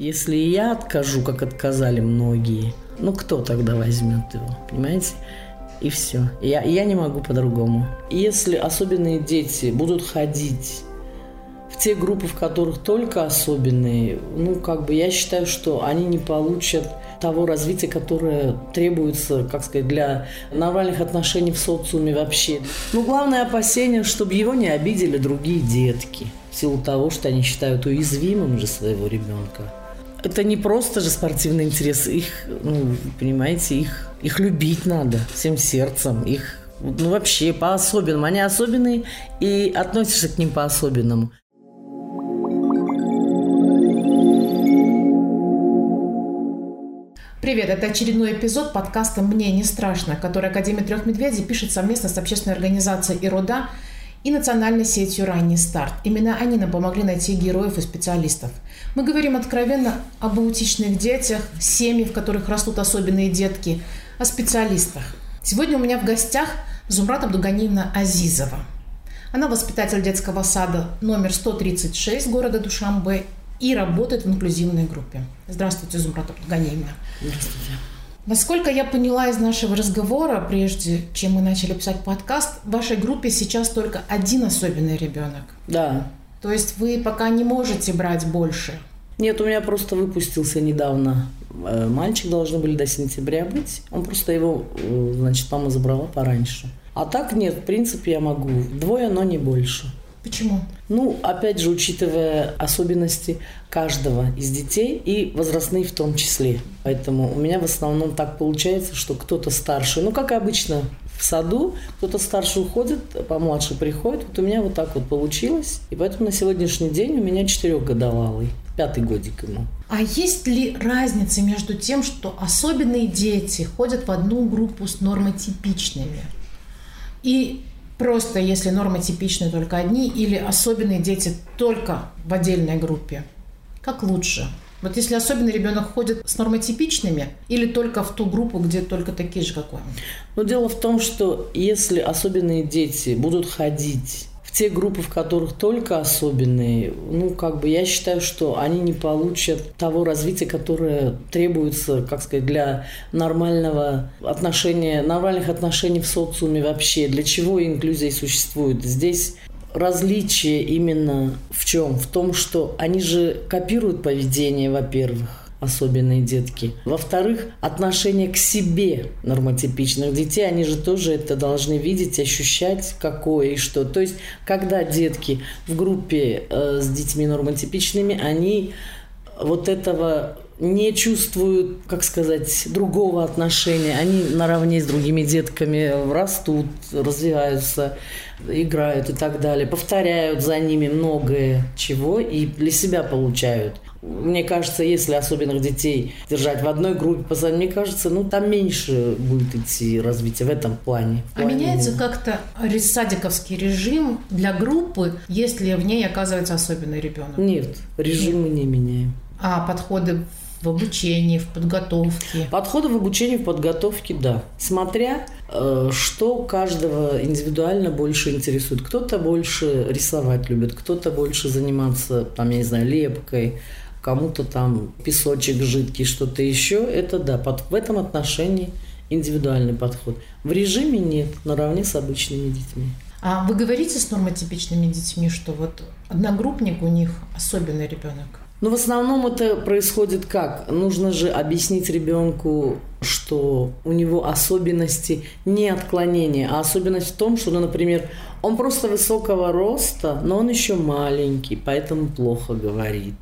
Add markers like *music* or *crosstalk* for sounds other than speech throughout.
Если я откажу, как отказали многие, ну кто тогда возьмет его, понимаете? И все. Я, я не могу по-другому. Если особенные дети будут ходить в те группы, в которых только особенные, ну, как бы я считаю, что они не получат того развития, которое требуется, как сказать, для нормальных отношений в социуме вообще. Ну, главное опасение, чтобы его не обидели другие детки в силу того, что они считают уязвимым же своего ребенка. Это не просто же спортивный интерес, их, ну, понимаете, их, их любить надо всем сердцем, их ну, вообще по-особенному. Они особенные и относишься к ним по-особенному. Привет, это очередной эпизод подкаста «Мне не страшно», который Академия трех медведей пишет совместно с общественной организацией «Ирода» и национальной сетью «Ранний старт». Именно они нам помогли найти героев и специалистов. Мы говорим откровенно об аутичных детях, семьях, в которых растут особенные детки, о специалистах. Сегодня у меня в гостях Зумрат Абдуганиевна Азизова. Она воспитатель детского сада номер 136 города Душамбе и работает в инклюзивной группе. Здравствуйте, Зумрат Абдуганиевна. Здравствуйте. Насколько я поняла из нашего разговора, прежде чем мы начали писать подкаст, в вашей группе сейчас только один особенный ребенок. Да. То есть вы пока не можете брать больше. Нет, у меня просто выпустился недавно э, мальчик, должны были до сентября быть. Он просто его, э, значит, мама забрала пораньше. А так нет, в принципе, я могу. Двое, но не больше. Почему? Ну, опять же, учитывая особенности каждого из детей и возрастные в том числе. Поэтому у меня в основном так получается, что кто-то старше, ну, как обычно в саду, кто-то старше уходит, помладше приходит. Вот у меня вот так вот получилось. И поэтому на сегодняшний день у меня четырехгодовалый, пятый годик ему. А есть ли разница между тем, что особенные дети ходят в одну группу с нормотипичными? И просто если нормы типичны только одни или особенные дети только в отдельной группе? Как лучше? Вот если особенный ребенок ходит с нормотипичными или только в ту группу, где только такие же, как он? Но дело в том, что если особенные дети будут ходить те группы, в которых только особенные, ну, как бы я считаю, что они не получат того развития, которое требуется, как сказать, для нормального отношения, нормальных отношений в социуме вообще. Для чего инклюзия существует? Здесь различие именно в чем? В том, что они же копируют поведение, во-первых особенные детки. Во-вторых, отношение к себе нормотипичных детей, они же тоже это должны видеть, ощущать, какое и что. То есть, когда детки в группе э, с детьми нормотипичными, они вот этого не чувствуют, как сказать, другого отношения. Они наравне с другими детками растут, развиваются, играют и так далее, повторяют за ними многое чего и для себя получают. Мне кажется, если особенных детей держать в одной группе, мне кажется, ну там меньше будет идти развитие в этом плане. В а плане меняется как-то садиковский режим для группы, если в ней оказывается особенный ребенок? Нет, режим мы не меняем. А подходы в обучении, в подготовке? Подходы в обучении, в подготовке, да. Смотря, э, что каждого индивидуально больше интересует. Кто-то больше рисовать любит, кто-то больше заниматься, там, я не знаю, лепкой, кому-то там песочек жидкий, что-то еще. Это да, под, в этом отношении индивидуальный подход. В режиме нет, наравне с обычными детьми. А вы говорите с нормотипичными детьми, что вот одногруппник у них особенный ребенок? Ну, в основном это происходит как? Нужно же объяснить ребенку, что у него особенности не отклонения, а особенность в том, что, ну, например, он просто высокого роста, но он еще маленький, поэтому плохо говорит.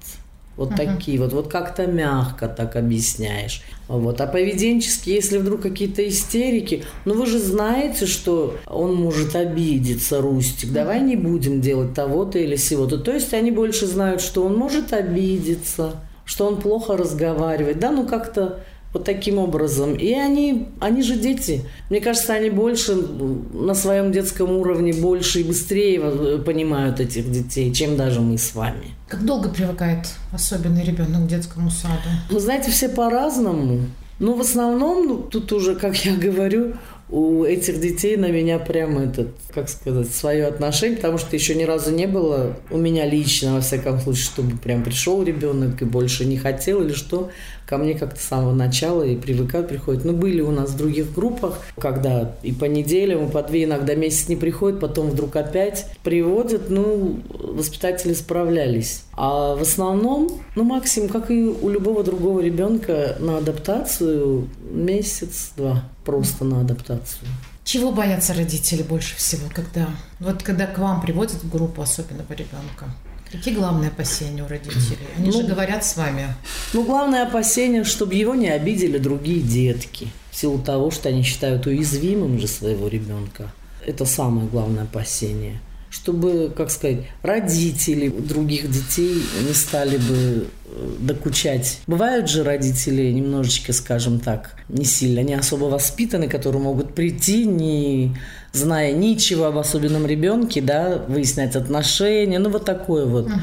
Вот uh-huh. такие вот, вот как-то мягко так объясняешь. Вот. А поведенчески, если вдруг какие-то истерики, ну вы же знаете, что он может обидеться, Рустик, давай не будем делать того-то или сего-то. То есть они больше знают, что он может обидеться, что он плохо разговаривает, да, ну как-то вот таким образом. И они, они же дети. Мне кажется, они больше на своем детском уровне больше и быстрее понимают этих детей, чем даже мы с вами. Как долго привыкает особенный ребенок к детскому саду? Вы знаете, все по-разному. Но в основном, ну, тут уже, как я говорю, у этих детей на меня прям этот, как сказать, свое отношение, потому что еще ни разу не было у меня лично, во всяком случае, чтобы прям пришел ребенок и больше не хотел или что, ко мне как-то с самого начала и привыкают, приходят. Ну, были у нас в других группах, когда и по неделям, и по две, иногда месяц не приходят, потом вдруг опять приводят, ну, воспитатели справлялись. А в основном, ну, максимум, как и у любого другого ребенка на адаптацию, месяц-два просто на адаптацию. Чего боятся родители больше всего, когда вот когда к вам приводят в группу особенного ребенка? Какие главные опасения у родителей? Они ну, же говорят с вами. Ну, главное опасение, чтобы его не обидели другие детки. В силу того, что они считают уязвимым же своего ребенка. Это самое главное опасение чтобы, как сказать, родители других детей не стали бы э, докучать. Бывают же родители немножечко, скажем так, не сильно, не особо воспитаны, которые могут прийти, не зная ничего об особенном ребенке, да, выяснять отношения, ну вот такое вот. Uh-huh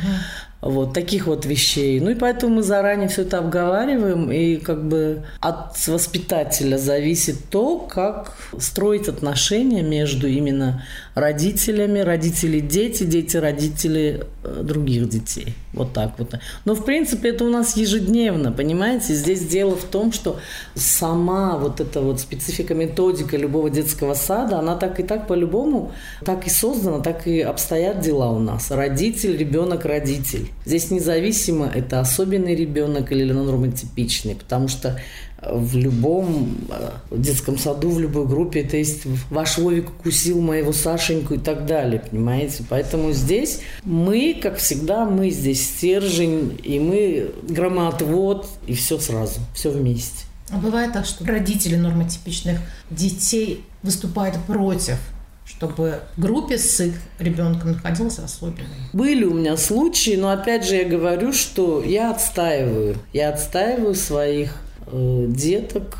вот таких вот вещей. Ну и поэтому мы заранее все это обговариваем, и как бы от воспитателя зависит то, как строить отношения между именно родителями, родители дети, дети родители э, других детей. Вот так вот. Но в принципе это у нас ежедневно, понимаете? Здесь дело в том, что сама вот эта вот специфика, методика любого детского сада, она так и так по-любому так и создана, так и обстоят дела у нас. Родитель, ребенок, родитель. Здесь независимо, это особенный ребенок или нормотипичный, потому что в любом э, детском саду, в любой группе, это есть ваш Вовик укусил моего Сашеньку и так далее, понимаете? Поэтому здесь мы, как всегда, мы здесь стержень, и мы громоотвод, и все сразу, все вместе. А бывает так, что родители нормотипичных детей выступают против чтобы в группе с их ребенком находился особенный. Были у меня случаи, но опять же я говорю, что я отстаиваю. Я отстаиваю своих деток,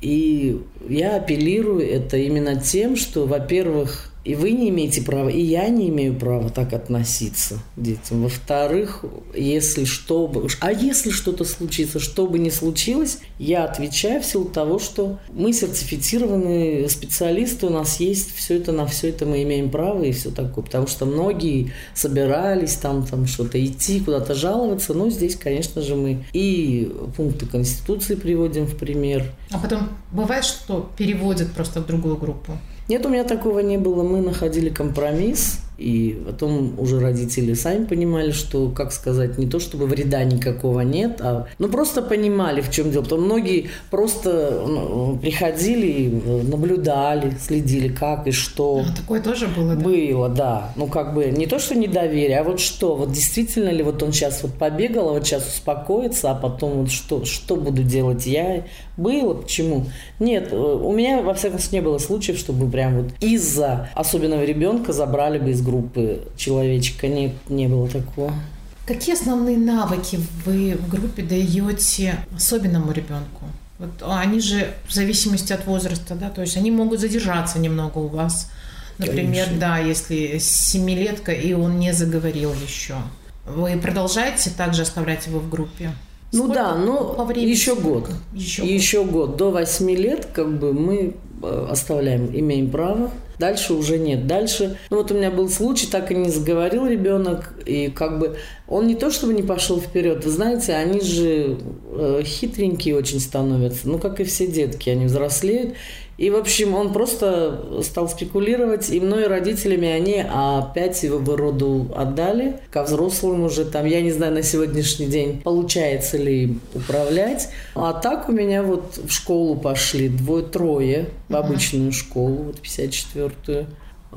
и я апеллирую это именно тем, что, во-первых, и вы не имеете права, и я не имею права так относиться к детям. Во-вторых, если что бы... А если что-то случится, что бы ни случилось, я отвечаю в силу того, что мы сертифицированные специалисты, у нас есть все это, на все это мы имеем право и все такое. Потому что многие собирались там, там что-то идти, куда-то жаловаться, но здесь, конечно же, мы и пункты Конституции приводим в пример. А потом бывает, что переводят просто в другую группу? Нет, у меня такого не было. Мы находили компромисс. И потом уже родители сами понимали, что, как сказать, не то чтобы вреда никакого нет, а ну просто понимали, в чем дело. Потому многие просто ну, приходили, наблюдали, следили, как и что. А, такое тоже было, да? Было, да. Ну как бы не то, что недоверие, а вот что, вот действительно ли вот он сейчас вот побегал, а вот сейчас успокоится, а потом вот что, что буду делать я? Было, почему? Нет, у меня, во всяком случае, не было случаев, чтобы прям вот из-за особенного ребенка забрали бы из группы человечка. Не, не было такого. Какие основные навыки вы в группе даете особенному ребенку? Вот они же в зависимости от возраста, да, то есть они могут задержаться немного у вас. Например, Конечно. да, если семилетка и он не заговорил еще. Вы продолжаете также оставлять его в группе? Ну Сколько да, ну еще год. Еще, еще год. год. До восьми лет как бы мы оставляем, имеем право Дальше уже нет. Дальше, ну вот у меня был случай, так и не заговорил ребенок, и как бы он не то чтобы не пошел вперед, вы знаете, они же э, хитренькие очень становятся, ну как и все детки, они взрослеют, и, в общем, он просто стал спекулировать, и мной, родителями они опять его в роду отдали, ко взрослым уже там, я не знаю, на сегодняшний день получается ли управлять. А так у меня вот в школу пошли двое-трое, в обычную школу, вот 54-ю.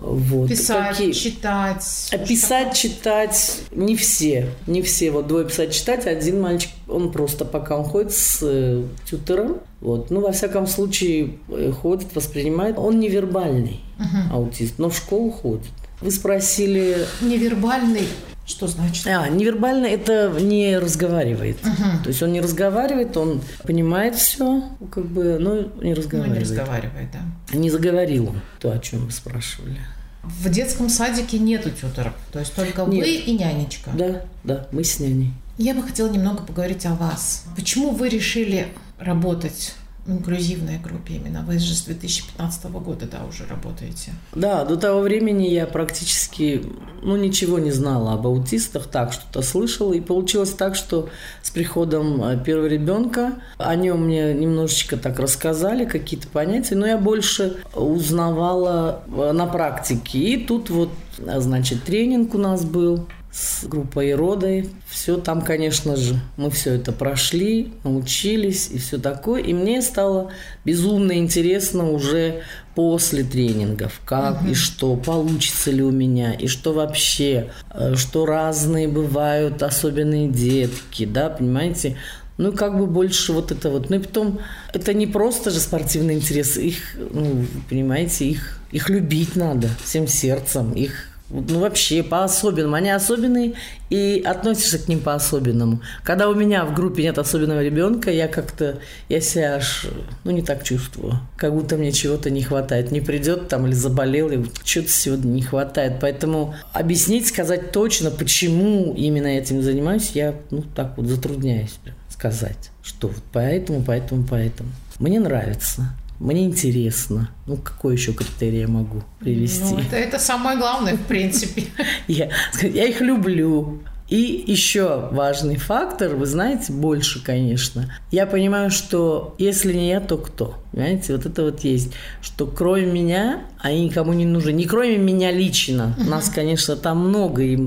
Вот. Писать, Какие? читать. А писать, читать не все. Не все. Вот двое писать, читать. Один мальчик, он просто пока он ходит с э, тютером. Вот. Ну, во всяком случае, э, ходит, воспринимает. Он невербальный угу. аутист, но в школу ходит. Вы спросили... Невербальный что значит? А, невербально это не разговаривает. Угу. То есть он не разговаривает, он понимает все, как бы, но не разговаривает. Ну, не разговаривает, да. Не заговорил то, о чем вы спрашивали. В детском садике нету тютеров, то есть только Нет. вы и нянечка. Да, да, мы с няней. Я бы хотела немного поговорить о вас. Почему вы решили работать инклюзивной группе именно. Вы же с 2015 года, да, уже работаете. Да, до того времени я практически, ну, ничего не знала об аутистах, так что-то слышала. И получилось так, что с приходом э, первого ребенка о нем мне немножечко так рассказали, какие-то понятия, но я больше узнавала э, на практике. И тут вот, э, значит, тренинг у нас был с группой Родой. Все там, конечно же, мы все это прошли, научились и все такое. И мне стало безумно интересно уже после тренингов, как угу. и что, получится ли у меня, и что вообще, э, что разные бывают особенные детки, да, понимаете? Ну, как бы больше вот это вот. Ну, и потом, это не просто же спортивный интерес. Их, ну, понимаете, их, их любить надо всем сердцем. Их ну, вообще по-особенному. Они особенные, и относишься к ним по-особенному. Когда у меня в группе нет особенного ребенка, я как-то, я себя аж, ну, не так чувствую. Как будто мне чего-то не хватает. Не придет там или заболел, и что-то сегодня не хватает. Поэтому объяснить, сказать точно, почему именно этим занимаюсь, я, ну, так вот затрудняюсь сказать, что вот поэтому, поэтому, поэтому. Мне нравится. Мне интересно. Ну, какой еще критерий я могу привести? Ну, это, это самое главное, в принципе. *laughs* Я, я их люблю. И еще важный фактор, вы знаете, больше, конечно. Я понимаю, что если не я, то кто? Понимаете, вот это вот есть, что кроме меня они никому не нужны. Не кроме меня лично. Нас, конечно, там много, и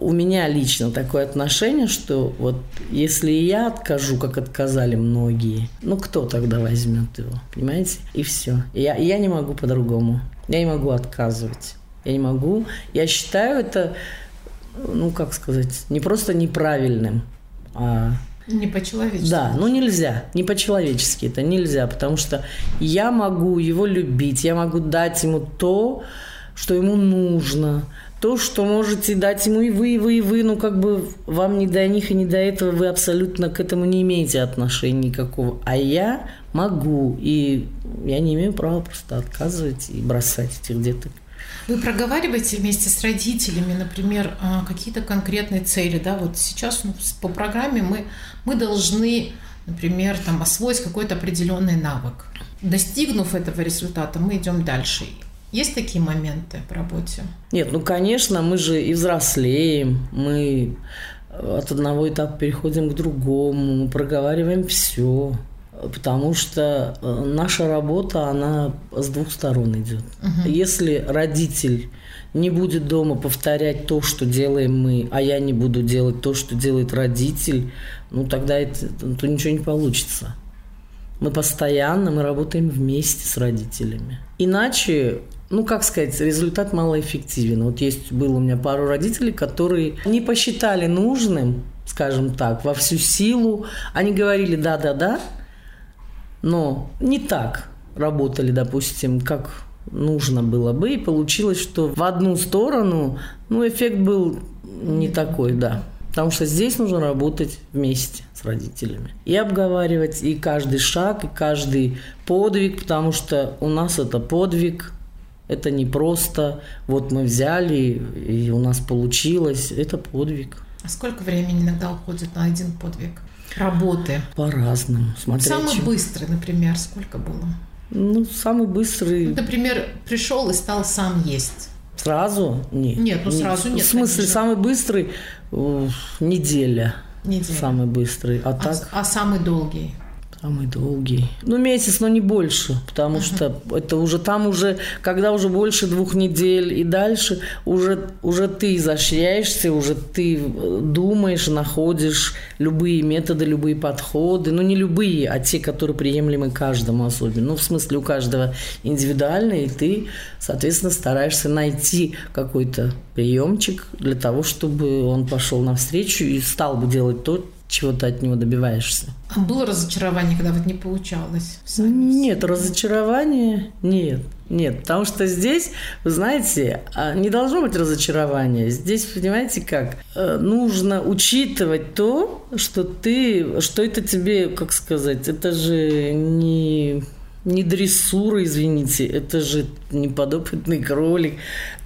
у меня лично такое отношение, что вот если я откажу, как отказали многие, ну кто тогда возьмет его, понимаете? И все. Я, я не могу по-другому. Я не могу отказывать. Я не могу. Я считаю это, ну как сказать, не просто неправильным, а не по-человечески. Да, ну нельзя, не по-человечески это нельзя, потому что я могу его любить, я могу дать ему то, что ему нужно, то, что можете дать ему и вы, и вы, и вы, ну, как бы вам не до них и не до этого, вы абсолютно к этому не имеете отношения никакого. А я могу, и я не имею права просто отказывать и бросать этих деток. Вы проговариваете вместе с родителями, например, а, какие-то конкретные цели, да, вот сейчас ну, по программе мы, мы должны, например, там, освоить какой-то определенный навык. Достигнув этого результата, мы идем дальше. Есть такие моменты в работе? Нет, ну, конечно, мы же и взрослеем, мы от одного этапа переходим к другому, мы проговариваем все, потому что э, наша работа, она с двух сторон идет. Угу. Если родитель не будет дома повторять то, что делаем мы, а я не буду делать то, что делает родитель, ну тогда это, то ничего не получится. Мы постоянно, мы работаем вместе с родителями. Иначе ну, как сказать, результат малоэффективен. Вот есть было у меня пару родителей, которые не посчитали нужным, скажем так, во всю силу. Они говорили «да-да-да», но не так работали, допустим, как нужно было бы. И получилось, что в одну сторону, ну, эффект был не такой, да. Потому что здесь нужно работать вместе с родителями. И обговаривать и каждый шаг, и каждый подвиг, потому что у нас это подвиг – это не просто вот мы взяли и у нас получилось. Это подвиг. А сколько времени иногда уходит на один подвиг работы? По-разному. Смотря Самый чем. быстрый, например, сколько было? Ну, самый быстрый... Ну, например, пришел и стал сам есть. Сразу? Нет. Нет, ну сразу нет. В смысле, конечно. самый быстрый неделя. Неделя. Самый быстрый. А, а так... А самый долгий? Самый долгий. Ну, месяц, но не больше, потому uh-huh. что это уже там уже, когда уже больше двух недель и дальше, уже, уже ты изощряешься, уже ты э, думаешь, находишь любые методы, любые подходы. Ну, не любые, а те, которые приемлемы каждому особенно. Ну, в смысле, у каждого индивидуально, и ты, соответственно, стараешься найти какой-то приемчик для того, чтобы он пошел навстречу и стал бы делать то, чего ты от него добиваешься. А было разочарование, когда вот не получалось? Нет, разочарования нет. Нет, потому что здесь, вы знаете, а, не должно быть разочарования. Здесь, понимаете, как? Э, нужно учитывать то, что ты, что это тебе, как сказать, это же не не дрессура, извините, это же не подопытный кролик.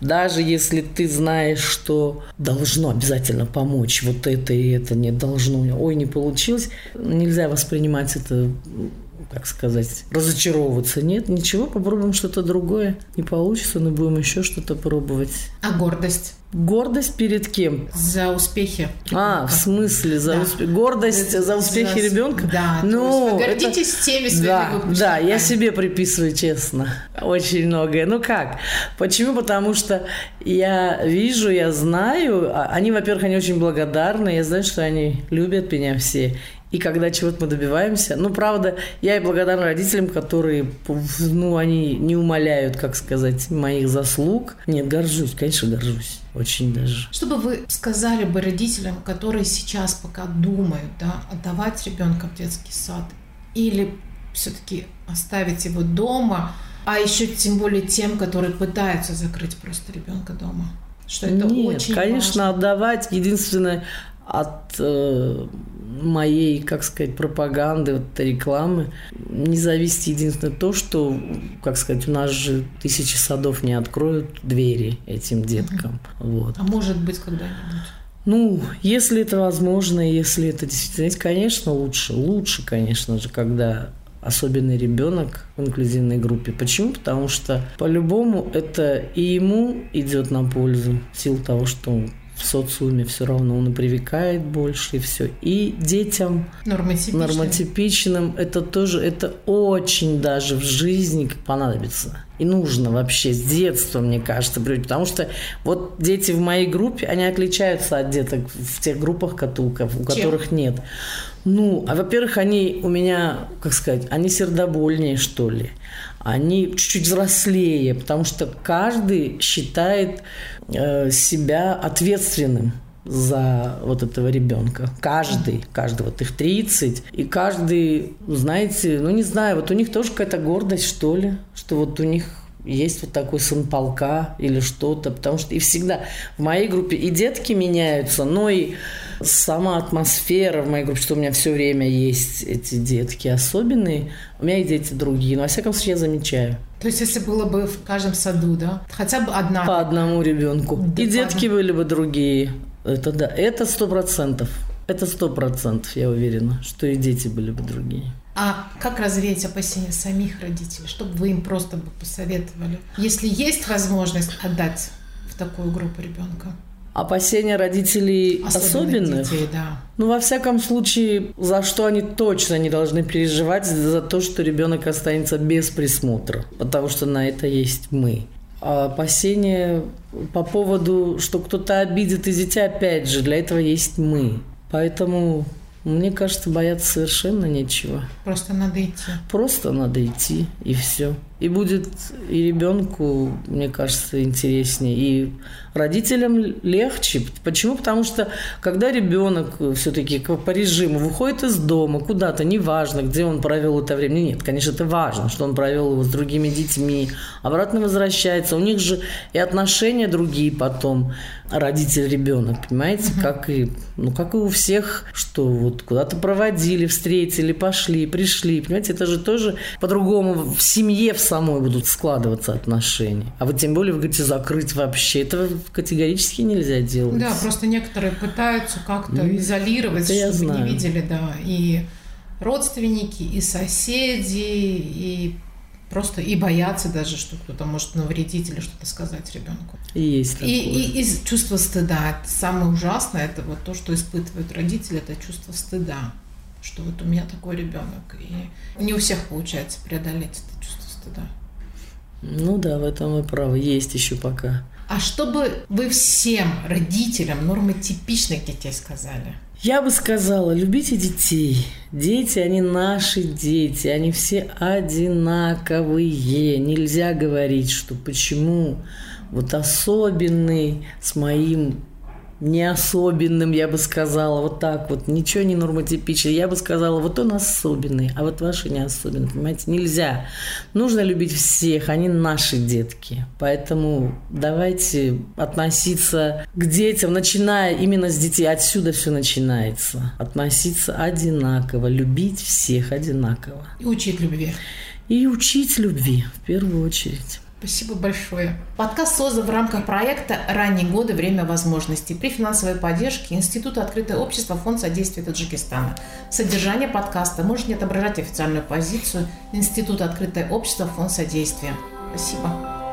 Даже если ты знаешь, что должно обязательно помочь, вот это и это не должно, ой, не получилось, нельзя воспринимать это как сказать, разочаровываться. Нет, ничего, попробуем что-то другое. Не получится, но будем еще что-то пробовать. А гордость? Гордость перед кем? За успехи. А, в смысле, за Да. успех. Гордость за, За- успехи за- ребенка? Да, ну, вы это- гордитесь теми своими Да, да, выпускниками. я себе приписываю, честно, очень многое. Ну как? Почему? Потому что я вижу, я знаю, а- они, во-первых, они очень благодарны, я знаю, что они любят меня все. И когда чего-то мы добиваемся, ну, правда, я и благодарна родителям, которые, ну, они не умоляют, как сказать, моих заслуг. Нет, горжусь, конечно, горжусь. Очень даже. Что бы вы сказали бы родителям, которые сейчас пока думают, да, отдавать ребенка в детский сад или все-таки оставить его дома, а еще тем более тем, которые пытаются закрыть просто ребенка дома? Что это Нет, очень конечно, важно. отдавать. Единственное, от э, моей, как сказать, пропаганды, вот этой рекламы, не зависит единственное то, что, как сказать, у нас же тысячи садов не откроют двери этим деткам. Вот. А может быть когда-нибудь? Ну, если это возможно, если это действительно конечно, лучше. Лучше, конечно же, когда особенный ребенок в инклюзивной группе. Почему? Потому что по-любому это и ему идет на пользу в силу того, что он в социуме все равно он привыкает больше, и все. И детям Нормотипичный. нормотипичным это тоже, это очень даже в жизни понадобится. И нужно вообще с детства, мне кажется, привить. Потому что вот дети в моей группе, они отличаются от деток в тех группах, у которых нет. Ну, а во-первых, они у меня, как сказать, они сердобольнее, что ли. Они чуть-чуть взрослее, потому что каждый считает э, себя ответственным за вот этого ребенка. Каждый, каждый, вот их 30. И каждый, знаете, ну не знаю, вот у них тоже какая-то гордость, что ли, что вот у них есть вот такой сын полка или что-то, потому что и всегда в моей группе и детки меняются, но и сама атмосфера в моей группе, что у меня все время есть эти детки особенные, у меня и дети другие, но во всяком случае я замечаю. То есть, если было бы в каждом саду, да, хотя бы одна. По одному ребенку. Да, и детки были бы другие. Это да, это сто процентов. Это сто процентов, я уверена, что и дети были бы другие. А как развеять опасения самих родителей, чтобы вы им просто бы посоветовали, если есть возможность отдать в такую группу ребенка? Опасения родителей особенных. детей, да. Ну, во всяком случае, за что они точно не должны переживать, за то, что ребенок останется без присмотра, потому что на это есть мы. А опасения по поводу, что кто-то обидит из дитя, опять же, для этого есть мы. Поэтому, мне кажется, бояться совершенно нечего. Просто надо идти. Просто надо идти, и все. И будет и ребенку, мне кажется, интереснее, и родителям легче. Почему? Потому что когда ребенок все-таки по режиму выходит из дома куда-то, неважно, где он провел это время. Нет, конечно, это важно, что он провел его с другими детьми, обратно возвращается. У них же и отношения другие потом, родитель-ребенок, понимаете, как и, ну, как и у всех, что вот куда-то проводили, встретили, пошли, пришли, понимаете, это же тоже по-другому в семье в самой будут складываться отношения. А вот тем более, вы говорите, закрыть вообще, этого категорически нельзя делать. Да, просто некоторые пытаются как-то Ну, изолировать, это чтобы знаю. не видели, да, и родственники, и соседи, и просто и боятся даже, что кто-то может навредить или что-то сказать ребенку. И есть такое. И, и, и чувство стыда. Это самое ужасное, это вот то, что испытывают родители, это чувство стыда. Что вот у меня такой ребенок. И не у всех получается преодолеть это чувство стыда. Ну да, в этом вы правы. Есть еще пока. А чтобы вы всем родителям нормотипичных детей сказали? Я бы сказала, любите детей. Дети, они наши дети, они все одинаковые. Нельзя говорить, что почему вот особенный с моим не особенным, я бы сказала, вот так вот, ничего не нормотипично. Я бы сказала, вот он особенный, а вот ваши не особенные, понимаете? Нельзя. Нужно любить всех, они наши детки. Поэтому давайте относиться к детям, начиная именно с детей. Отсюда все начинается. Относиться одинаково, любить всех одинаково. И учить любви. И учить любви в первую очередь. Спасибо большое. Подкаст создан в рамках проекта «Ранние годы. Время возможностей» при финансовой поддержке Института открытое общество Фонд содействия Таджикистана. Содержание подкаста может не отображать официальную позицию Института открытое общество Фонд содействия. Спасибо.